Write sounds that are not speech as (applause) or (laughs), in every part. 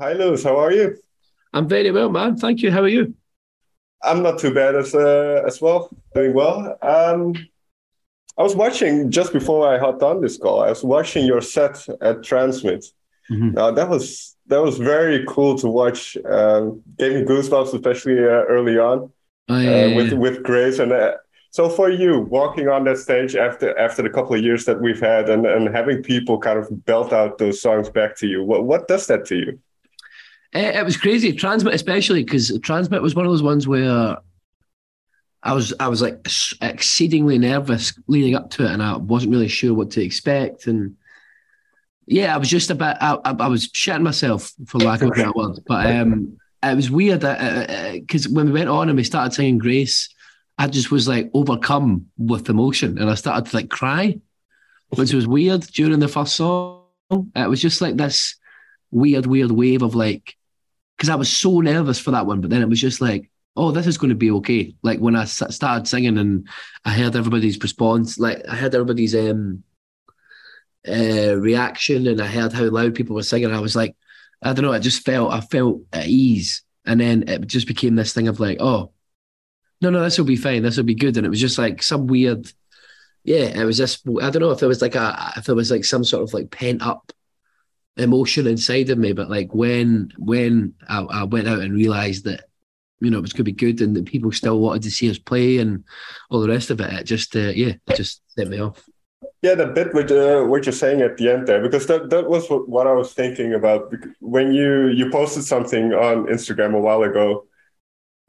Hi, Lewis. How are you? I'm very well, man. Thank you. How are you? I'm not too bad as uh, as well. Doing well. Um, I was watching just before I hopped on this call. I was watching your set at TRNSMT. Mm-hmm. Now that was that was very cool to watch. Um, gave me goosebumps, especially uh, early on oh, yeah, uh, yeah, with yeah. with Grace. And uh, so for you, walking on that stage after after the couple of years that we've had, and and having people kind of belt out those songs back to you, what what does that to you? Uh, it was crazy. TRNSMT, especially because TRNSMT was one of those ones where I was I was like exceedingly nervous leading up to it, and I wasn't really sure what to expect. And yeah, I was just about I, I was shitting myself for lack of a better word. But um, it was weird because uh, uh, when we went on and we started singing Grace, I just was like overcome with emotion, and I started to like cry, which was weird during the first song. It was just like this weird, weird wave of like because I was so nervous for that one. But then it was just like, oh, this is going to be okay. Like when I started singing and I heard everybody's response, like I heard everybody's um uh, reaction and I heard how loud people were singing. I was like, I don't know, I just felt I felt at ease. And then it just became this thing of like, oh, no, no, this will be fine. This will be good. And it was just like some weird, yeah, it was just, I don't know if it was like a, if it was like some sort of like pent up emotion inside of me. But like when when I, I went out and realised that you know it was going to be good and that people still wanted to see us play and all the rest of it, it just uh, yeah, it just set me off. Yeah, the bit with uh, what you're saying at the end there, because that, that was what, I was thinking about when you you posted something on Instagram a while ago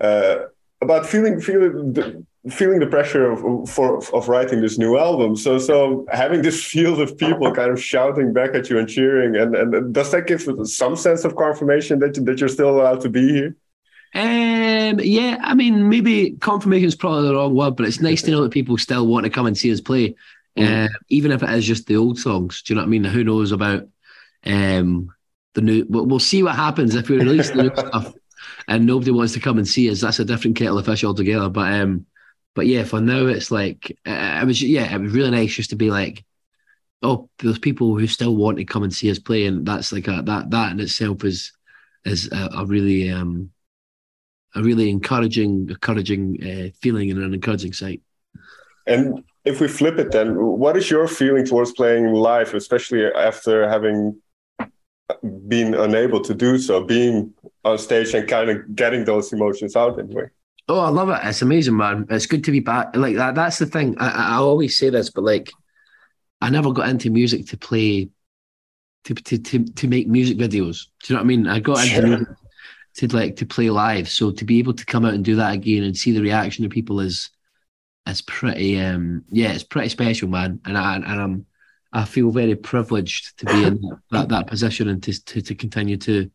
uh, about feeling feeling feeling the pressure of for of writing this new album. So so having this field of people (laughs) kind of shouting back at you and cheering, and and does that give some sense of confirmation that that you're still allowed to be here? Um, yeah, I mean, maybe confirmation is probably the wrong word, but it's nice to know that people still want to come and see us play, mm. uh, even if it is just the old songs. Do you know what I mean? Who knows about um, the new? We'll see what happens if we release the new (laughs) stuff and nobody wants to come and see us. That's a different kettle of fish altogether. But um, but yeah, for now it's like it was yeah, it was really nice just to be like, oh, there's people who still want to come and see us play, and that's like a, that that in itself is is a, a really um a really encouraging encouraging uh, feeling and an encouraging sight. And if we flip it, then what is your feeling towards playing live, especially after having been unable to do so, being on stage and kind of getting those emotions out anyway? Oh, I love it. It's amazing, man. It's good to be back. Like that. That's the thing. I, I always say this, but like, I never got into music to play, to to to, to make music videos. Do you know what I mean? I got sure. into music to like to play live. So to be able to come out and do that again and see the reaction of people is is pretty. Um, yeah, it's pretty special, man. And I and I'm I feel very privileged to be in that, that position and to, to to continue to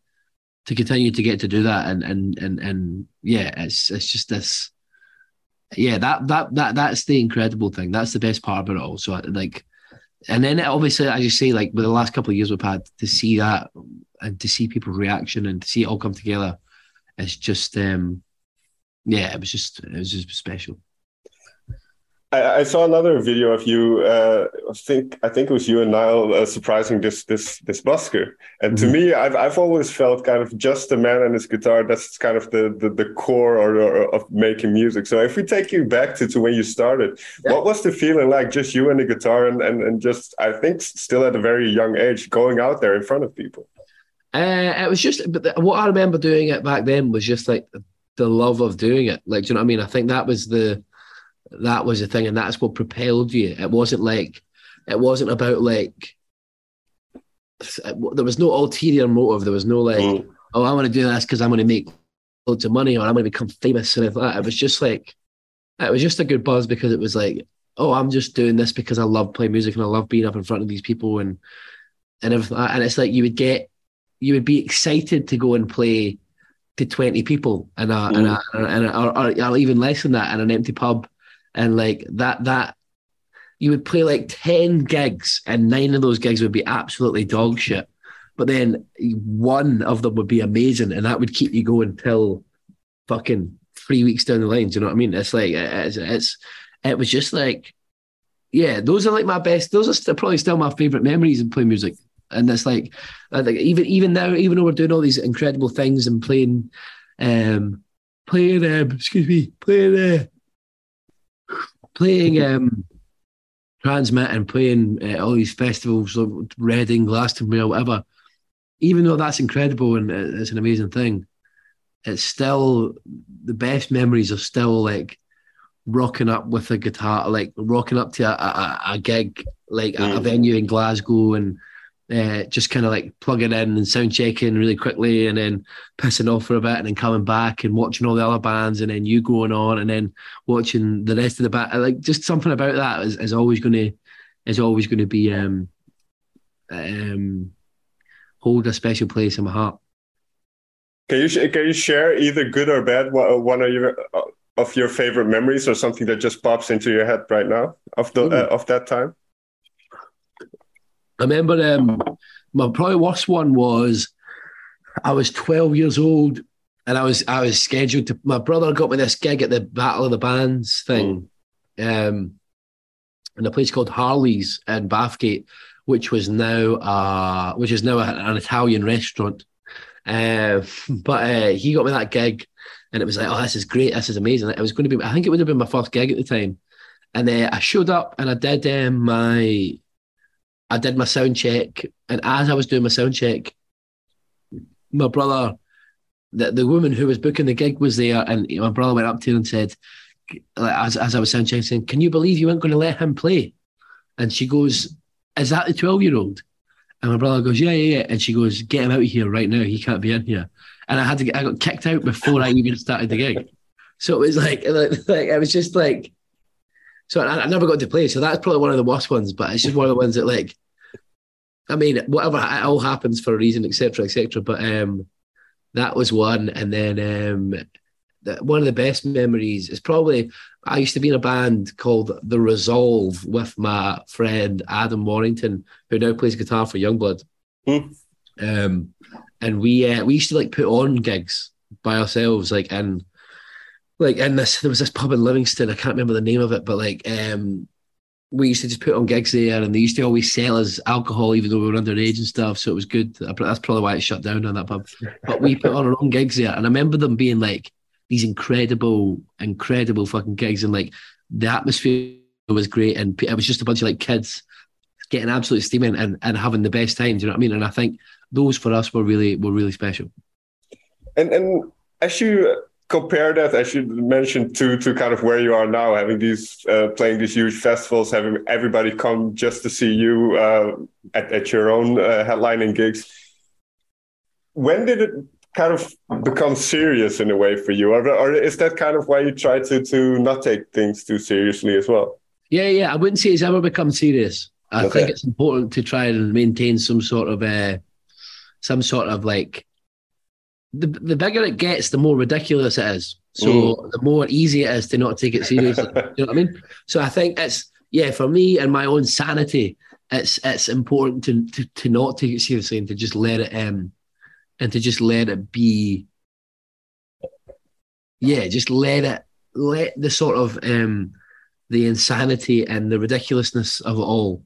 to continue to get to do that. And and and and yeah it's it's just this yeah that that that that's the incredible thing. That's the best part about it all. So like and then obviously as you say like with the last couple of years we've had to see that and to see people's reaction and to see it all come together it's just um yeah it was just it was just special I, I, saw another video of you. Uh, I think I think it was you and Niall uh, surprising this this this busker. And mm-hmm. to me, I've I've always felt kind of just a man and his guitar. That's kind of the the, the core or, or, of making music. So if we take you back to, to when you started, yeah. what was the feeling like? Just you and the guitar, and, and and just I think still at a very young age, going out there in front of people. Uh, it was just, but the, what I remember doing it back then was just like the love of doing it. Like, do you know what I mean? I think that was the that was the thing, and that's what propelled you. It wasn't like it wasn't about like there was no ulterior motive. There was no like, mm. oh, I want to do this because I'm going to make loads of money or I'm going to become famous and that. It was just like it was just a good buzz because it was like, oh, I'm just doing this because I love playing music and I love being up in front of these people and and everything. And it's like you would get, you would be excited to go and play to 20 people and a, mm. and, a, and a, or, or, or even less than that in an empty pub and like that that you would play like 10 gigs and nine of those gigs would be absolutely dog shit. But then one of them would be amazing and that would keep you going till fucking three weeks down the line. Do you know what i mean? It's like it's, it's it was just like yeah those are like my best those are probably still my favorite memories in playing music. And it's like, like even even now, even though we're doing all these incredible things and playing, um, playing, um, excuse me, playing, uh, playing, um, TRNSMT and playing uh, all these festivals, like Reading, Glastonbury, whatever. Even though that's incredible and uh, it's an amazing thing, it's still the best memories are still like rocking up with a guitar, like rocking up to a, a, a gig, like mm. a, venue in Glasgow, and uh, just kind of like plugging in and sound checking really quickly, and then pissing off for a bit, and then coming back and watching all the other bands, and then you going on, and then watching the rest of the band. Like just something about that is, is always going to is always going to be um, um, hold a special place in my heart. Can you can you share either good or bad one of your of your favorite memories or something that just pops into your head right now of the uh, of that time? I remember um, my probably worst one was I was 12 years old and I was I was scheduled to my brother got me this gig at the Battle of the Bands thing. Mm. Um, in a place called Harley's in Bathgate, which was now uh which is now an Italian restaurant. Uh, but uh, he got me that gig and it was like, oh, this is great, this is amazing. It was going to be, I think it would have been my first gig at the time, and uh, I showed up and I did um, my, I did my sound check, and as I was doing my sound check, my brother, the, the woman who was booking the gig was there, and my brother went up to her and said, as, as I was sound checking, saying, "Can you believe you weren't going to let him play?" And she goes, "Is that the twelve year old?" And my brother goes, "Yeah, yeah, yeah." And she goes, "Get him out of here right now. He can't be in here." and I had to get, I got kicked out before I even started the gig. So it was like, like, like I was just like, so I, I, never got to play. So that's probably one of the worst ones, but it's just one of the ones that like, I mean, whatever, it all happens for a reason, etc., etc. But um, that was one, and then um, the, one of the best memories is probably I used to be in a band called The Resolve with my friend Adam Warrington, who now plays guitar for Yungblud. Hmm. Um, and we uh, we used to like put on gigs by ourselves, like and like in this there was this pub in Livingston, I can't remember the name of it, but like um we used to just put on gigs there, and they used to always sell us alcohol, even though we were underage and stuff. So it was good. That's probably why it shut down on that pub. But we put on our own gigs there, and I remember them being like these incredible, incredible fucking gigs, and like the atmosphere was great, and it was just a bunch of like kids getting absolutely steaming and, and having the best time. Do you know what I mean? And I think those for us were really were really special. And and as you compare that, as you mentioned, to to kind of where you are now, having these uh, playing these huge festivals, having everybody come just to see you uh, at at your own uh, headlining gigs. When did it kind of become serious in a way for you, or, or is that kind of why you try to to not take things too seriously as well? Yeah, yeah, I wouldn't say it's ever become serious. I okay. think it's important to try and maintain some sort of uh, some sort of like the the bigger it gets, the more ridiculous it is. So mm. the more easy it is to not take it seriously. (laughs) you know what I mean? So I think it's yeah, for me and my own sanity, it's it's important to, to to not take it seriously and to just let it um and to just let it be yeah, just let it let the sort of um the insanity and the ridiculousness of it all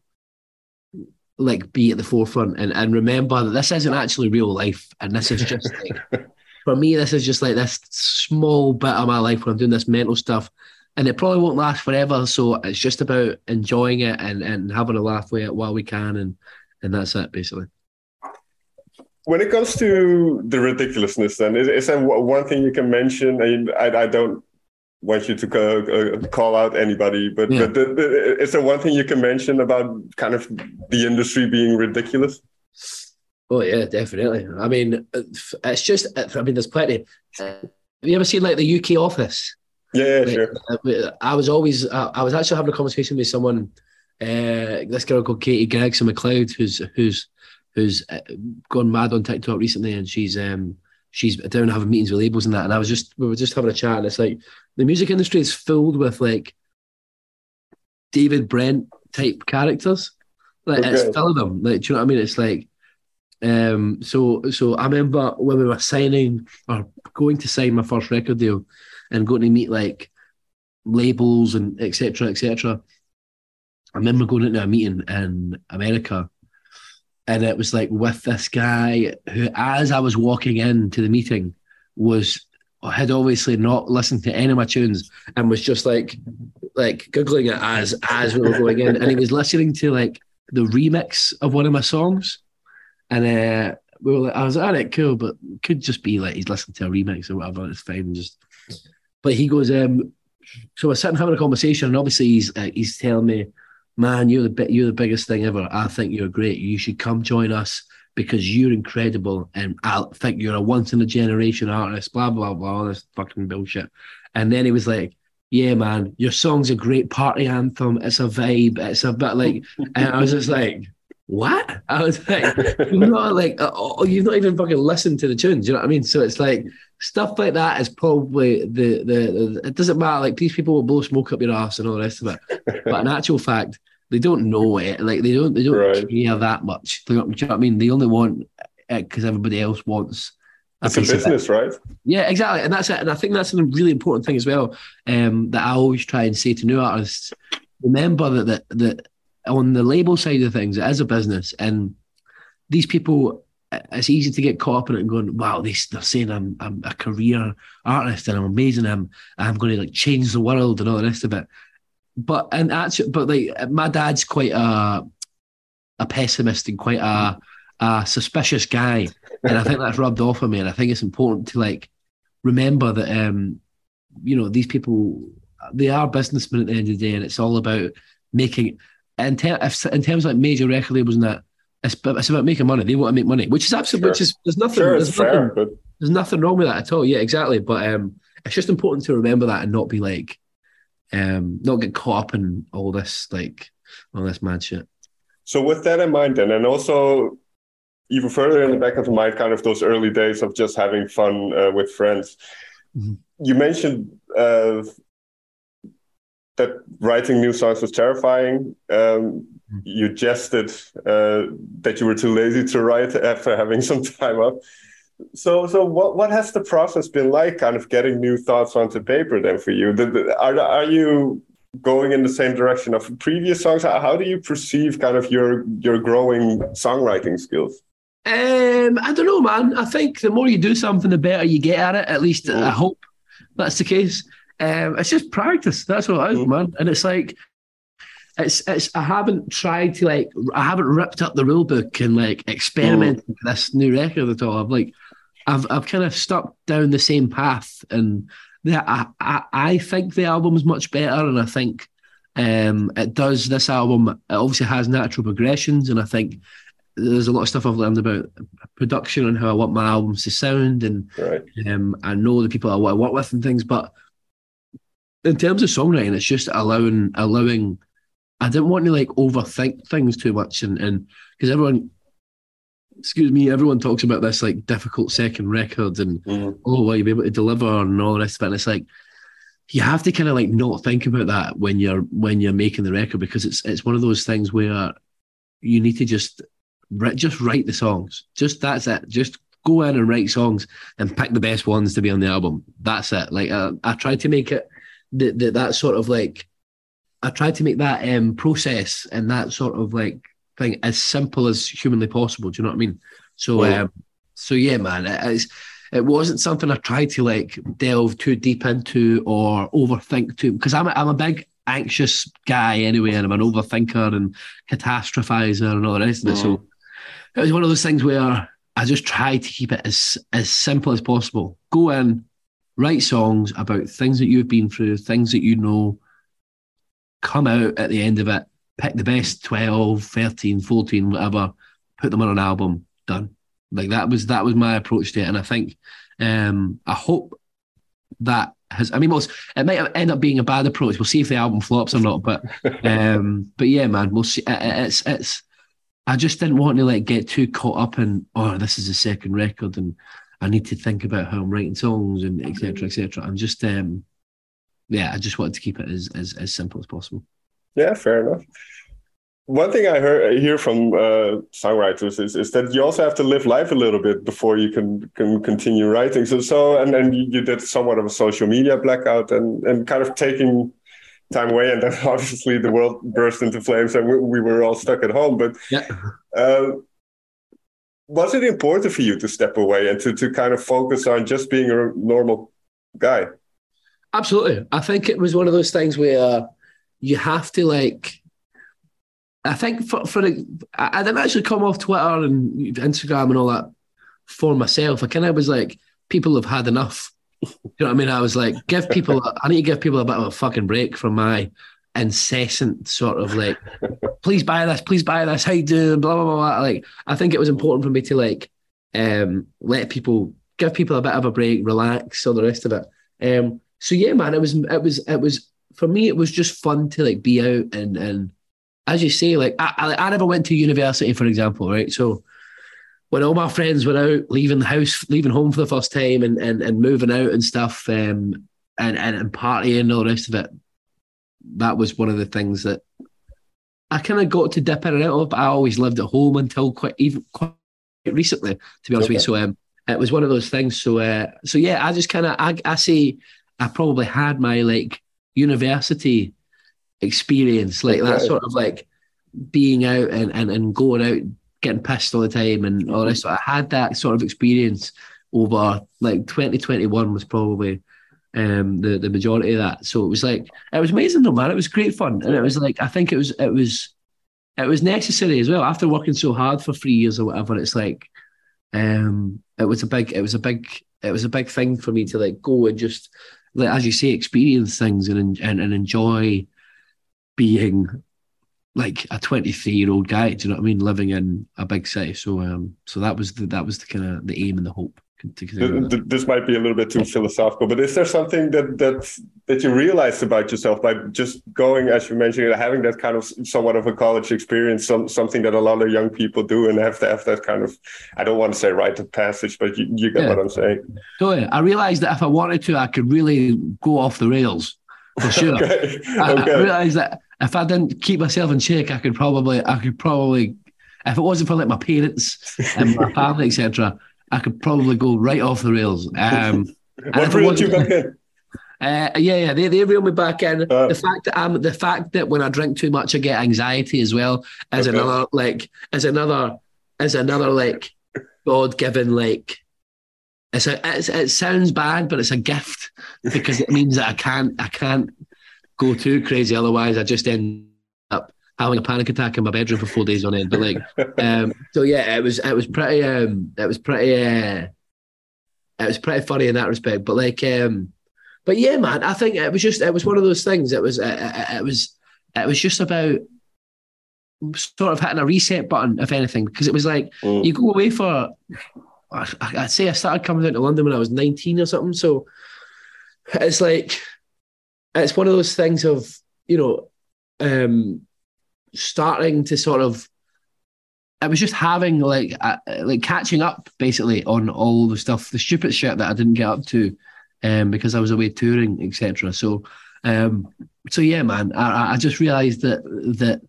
like be at the forefront. And, and remember that this isn't actually real life. And this is just like (laughs) for me this is just like this small bit of my life when I'm doing this mental stuff. And it probably won't last forever. So it's just about enjoying it and, and having a laugh with it while we can. And and that's it basically. When it comes to the ridiculousness then is, is there one thing you can mention? I, I, I don't want you to call, uh, call out anybody, but, yeah. but the, the, is there one thing you can mention about kind of the industry being ridiculous? Oh yeah, definitely. I mean, it's just. I mean, there's plenty. Have you ever seen like the UK Office? Yeah, yeah sure. I was always. I was actually having a conversation with someone. Uh, this girl called Katie Gregson-MacLeod, who's who's who's uh, gone mad on TikTok recently, and she's um she's down having meetings with labels and that. And I was just we were just having a chat, and it's like the music industry is filled with like David Brent type characters. Like okay. it's full of them. Like, do you know what I mean? It's like um so so I remember when we were signing or going to sign my first record deal and going to meet like labels and etc. etc. I remember going into a meeting in America and it was like with this guy who, as I was walking into the meeting, was had obviously not listened to any of my tunes and was just like like googling it as as we were going in, and he was listening to like the remix of one of my songs, and uh, we were like, I was like, all right, cool, but could just be like he's listening to a remix or whatever. It's fine, just. But he goes, um, so we're sitting having a conversation, and obviously he's uh, he's telling me, man, you're the you're the biggest thing ever. I think you're great. You should come join us because you're incredible, and I think you're a once in a generation artist. Blah blah blah, all this fucking bullshit. And then he was like, yeah, man, your song's a great party anthem. It's a vibe. It's a bit like, and I was just like, what? I was like, you're not like, oh, you've not even fucking listened to the tunes. You know what I mean? So it's like stuff like that is probably the, the, the it doesn't matter. Like these people will blow smoke up your ass and all the rest of it. But in actual fact, they don't know it. Like they don't, they don't right. care that much. Do you know what I mean? They only want it because everybody else wants it's a business, right? Yeah, exactly, and that's it. And I think that's a really important thing as well. Um, that I always try and say to new artists: remember that that that on the label side of things, it is a business, and these people. It's easy to get caught up in it and going, "Wow, they, they're saying I'm I'm a career artist and I'm amazing. I'm I'm going to like change the world and all the rest of it." But and actually, but like my dad's quite a a pessimist and quite a a suspicious guy, and I think that's rubbed off on me. And I think it's important to like remember that um, you know these people they are businessmen at the end of the day, and it's all about making. In, ter- if, in terms of like major record labels and that, it's, it's about making money. They want to make money, which is absolutely, sure. which is there's nothing, sure, there's, nothing fair, but... there's nothing wrong with that at all. Yeah, exactly. But um, it's just important to remember that and not be like, um, not get caught up in all this like all this mad shit. So with that in mind, then, and also even further in the back of the mind, kind of those early days of just having fun uh, with friends. Mm-hmm. You mentioned uh, that writing new songs was terrifying. Um, mm-hmm. you jested uh, that you were too lazy to write (laughs) after having some time up. So, so what what has the process been like? Kind of getting new thoughts onto paper, then for you. Are are you going in the same direction of previous songs? How do you perceive kind of your your growing songwriting skills? Um, I don't know, man. I think the more you do something, the better you get at it. At least mm. I hope that's the case. Um, it's just practice. That's what it is, mm. man. And it's like, it's it's. I haven't tried to like. I haven't ripped up the rule book and like experimented mm. with this new record at all. I've like, I've I've kind of stuck down the same path, and that I, I I think the album's much better, and I think um it does. This album it obviously has natural progressions, and I think there's a lot of stuff I've learned about production and how I want my albums to sound, and right. um, I know the people I want to work with and things. But in terms of songwriting, it's just allowing allowing. I didn't want to like overthink things too much, and and because everyone, excuse me, everyone talks about this like difficult second record, and mm. oh, will you be able to deliver and all the rest of it. And it's like you have to kind of like not think about that when you're when you're making the record because it's it's one of those things where you need to just just write the songs. Just that's it. Just go in and write songs and pick the best ones to be on the album. That's it. Like uh, I tried to make it that that that sort of like I tried to make that um process and that sort of like thing as simple as humanly possible. Do you know what I mean? So yeah. um so yeah, man, it, it wasn't something I tried to like delve too deep into or overthink too because I'm a, I'm a big anxious guy anyway, and I'm an overthinker and catastrophizer and all the rest of it. So it was one of those things where I just tried to keep it as as simple as possible. Go in, write songs about things that you've been through, things that you know, come out at the end of it, pick the best 12, 13, 14, whatever, put them on an album, done. Like that was that was my approach to it. And I think um I hope that has I mean most it might end up being a bad approach. We'll see if the album flops or not. But (laughs) um but yeah, man, we'll see it's it's I just didn't want to like get too caught up in oh this is a second record and I need to think about how I'm writing songs and etc etc. I'm just um yeah I just wanted to keep it as as as simple as possible. Yeah, fair enough. One thing I heard I hear from uh, songwriters is, is that you also have to live life a little bit before you can can continue writing. So so and then you did somewhat of a social media blackout and and kind of taking time away, and then (laughs) obviously the world burst into flames, and we, we were all stuck at home. But yeah. Uh, was it important for you to step away and to, to kind of focus on just being a normal guy? Absolutely. I think it was one of those things where you have to like. I think for for I I didn't actually come off Twitter and Instagram and all that for myself. I kind of was like, people have had enough. (laughs) You know what I mean? I was like, give people. I need to give people a bit of a fucking break from my incessant sort of like, please buy this, please buy this, how you doing, blah, blah, blah, blah. Like, I think it was important for me to like um, let people, give people a bit of a break, relax, all the rest of it. Um, so yeah, man, it was, it was, it was, for me, it was just fun to like be out and, and as you say, like I, I, I never went to university, for example, right? So when all my friends were out leaving the house, leaving home for the first time and, and, and moving out and stuff, um, and, and, and partying and all the rest of it, that was one of the things that I kind of got to dip in and out of. But I always lived at home until quite even quite recently, to be honest okay. with you. So um, it was one of those things. So uh, so yeah, I just kind of I, I say I probably had my like university experience, like that sort of like being out and, and, and going out, getting pissed all the time and all this. So I had that sort of experience over like 2021 was probably um, the the majority of that. So it was like it was amazing though, man. It was great fun, and it was like I think it was it was it was necessary as well. After working so hard for three years or whatever, it's like um, it was a big it was a big it was a big thing for me to like go and just as you say experience things and and, and enjoy being like a 23 year old guy do you know what i mean living in a big city so um so that was the that was the kind of the aim and the hope this might be a little bit too philosophical, but is there something that that that you realized about yourself by just going, as you mentioned, having that kind of somewhat of a college experience, some, something that a lot of young people do, and have to have that kind of, I don't want to say rite of passage, but you, you get yeah. what I'm saying. So yeah, I realized that if I wanted to, I could really go off the rails for sure. (laughs) okay. I, okay. I realized that if I didn't keep myself in check, I could probably, I could probably, if it wasn't for like my parents and my family, etc I could probably go right off the rails. Um, (laughs) what reeled you back in? (laughs) Uh, yeah, yeah, they they reel me back in. Uh, the fact that I'm the fact that when I drink too much, I get anxiety as well as okay. another like as another as another like God given like it's a it's, it sounds bad, but it's a gift because it means that I can't I can't go too crazy. Otherwise, I just end up having a panic attack in my bedroom for four days on end. But like, um, so yeah, it was it was pretty um, it was pretty uh, it was pretty funny in that respect. But like, um, but yeah, man, I think it was just it was one of those things. It was uh, it was it was just about sort of hitting a reset button, if anything, because it was like mm. you go away for. I'd say I started coming down to London when I was 19 or something. So it's like, it's one of those things of, you know, um, starting to sort of I was just having like uh, like catching up basically on all the stuff, the stupid shit that I didn't get up to, um, because I was away touring, etc. So, um, so yeah, man, I, I just realised that that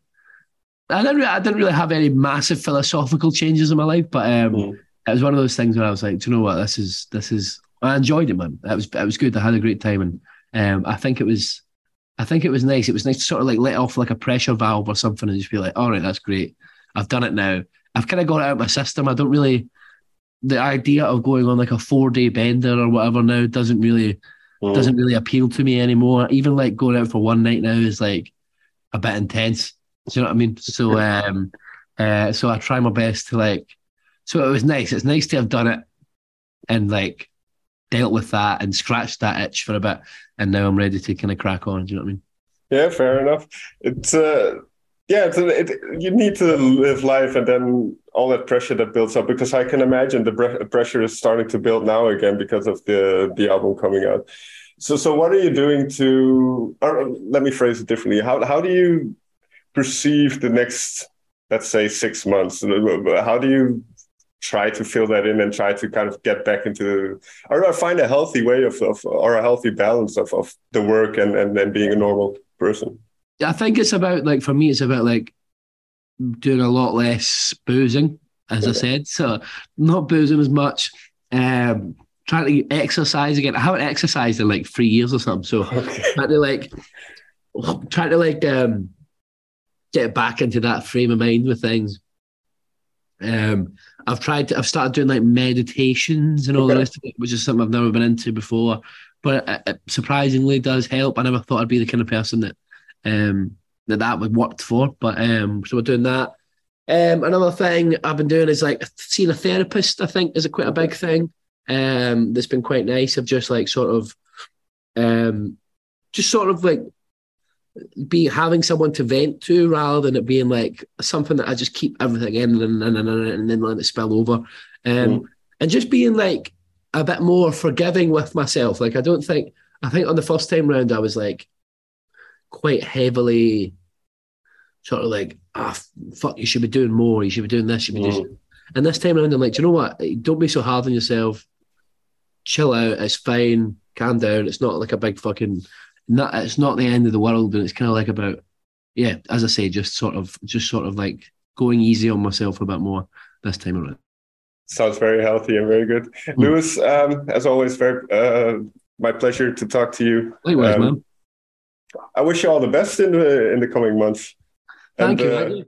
I didn't really, I didn't really have any massive philosophical changes in my life, but um, mm. it was one of those things where I was like, do you know what, this is this is I enjoyed it, man. It was it was good. I had a great time, and um, I think it was I think it was nice. It was nice to sort of like let off like a pressure valve or something and just be like, all right, that's great. I've done it now. I've kind of got it out of my system. I don't really, the idea of going on like a four day bender or whatever now doesn't really, mm. doesn't really appeal to me anymore. Even like going out for one night now is like a bit intense. Do you know what I mean? So, (laughs) um, uh, so I try my best to like, so it was nice. It's nice to have done it and like dealt with that and scratched that itch for a bit, and now I'm ready to kind of crack on. Do you know what I mean? Yeah, fair enough. It's uh, yeah, it's, it, you need to live life, and then all that pressure that builds up. Because I can imagine the bre- pressure is starting to build now again because of the the album coming out. So, so what are you doing to? Or let me phrase it differently. How how do you perceive the next, let's say, six months? How do you try to fill that in and try to kind of get back into or find a healthy way of, of or a healthy balance of, of the work and, and then being a normal person i think it's about like for me it's about like doing a lot less boozing as okay. i said so not boozing as much um trying to exercise again i haven't exercised in like three years or something so (laughs) okay. trying to like trying to like um get back into that frame of mind with things Um, I've tried to, I've started doing like meditations and all okay. the rest of it, which is something I've never been into before. But it, it surprisingly does help. I never thought I'd be the kind of person that um, that that would work for. But um, so we're doing that. Um, another thing I've been doing is like seeing a therapist. I think is a quite a big thing. Um, that's been quite nice. I've just like sort of, um, just sort of like be having someone to vent to rather than it being like something that I just keep everything in and, and, and, and then let it spill over. Um, mm. And just being like a bit more forgiving with myself. Like, I don't think, I think on the first time round, I was like quite heavily sort of like, ah, oh, fuck, you should be doing more. You should be doing this. You should be mm. doing. And this time around, I'm like, you know what? Don't be so hard on yourself. Chill out. It's fine. Calm down. It's not like a big fucking not it's not the end of the world, and it's kind of like about yeah, as I say, just sort of just sort of like going easy on myself a bit more this time around. Sounds very healthy and very good, mm. Lewis. Um, as always, very uh, my pleasure to talk to you. Likewise, um, man. I wish you all the best in the in the coming months. Thank and, you. Uh,